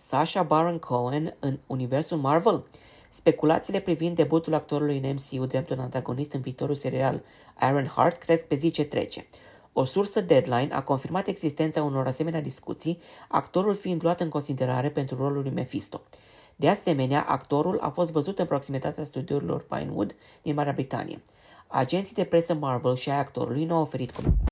Sasha Baron Cohen în universul Marvel? Speculațiile privind debutul actorului în MCU drept un antagonist în viitorul serial Iron Heart cresc pe zi ce trece. O sursă Deadline a confirmat existența unor asemenea discuții, actorul fiind luat în considerare pentru rolul lui Mephisto. De asemenea, actorul a fost văzut în proximitatea studiourilor Pinewood din Marea Britanie. Agenții de presă Marvel și ai actorului nu au oferit comentarii.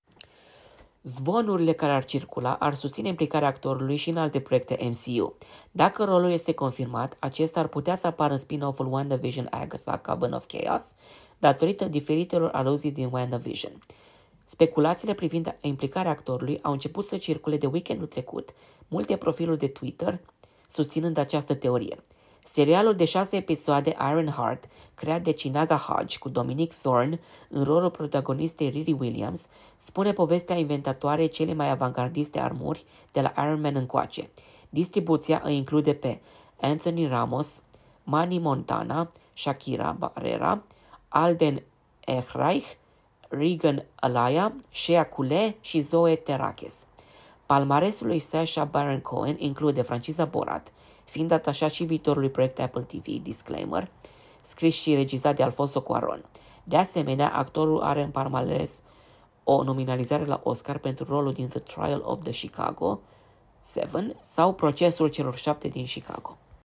Zvonurile care ar circula ar susține implicarea actorului și în alte proiecte MCU. Dacă rolul este confirmat, acesta ar putea să apară în spin-off-ul WandaVision Agatha Coven of Chaos, datorită diferitelor aluzii din WandaVision. Speculațiile privind implicarea actorului au început să circule de weekendul trecut, multe profiluri de Twitter susținând această teorie. Serialul de șase episoade Iron Heart, creat de Chinaga Hodge cu Dominic Thorne în rolul protagonistei Riri Williams, spune povestea inventatoare cele mai avangardiste armuri de la Iron Man încoace. Distribuția îi include pe Anthony Ramos, Manny Montana, Shakira Barrera, Alden Ehreich, Regan Alaya, Shea Kule și Zoe Terakes. Palmaresul lui Sasha Baron Cohen include franciza Borat, fiind atașat și viitorului proiect Apple TV, disclaimer, scris și regizat de Alfonso Cuaron. De asemenea, actorul are în palmares o nominalizare la Oscar pentru rolul din The Trial of the Chicago 7 sau Procesul celor șapte din Chicago.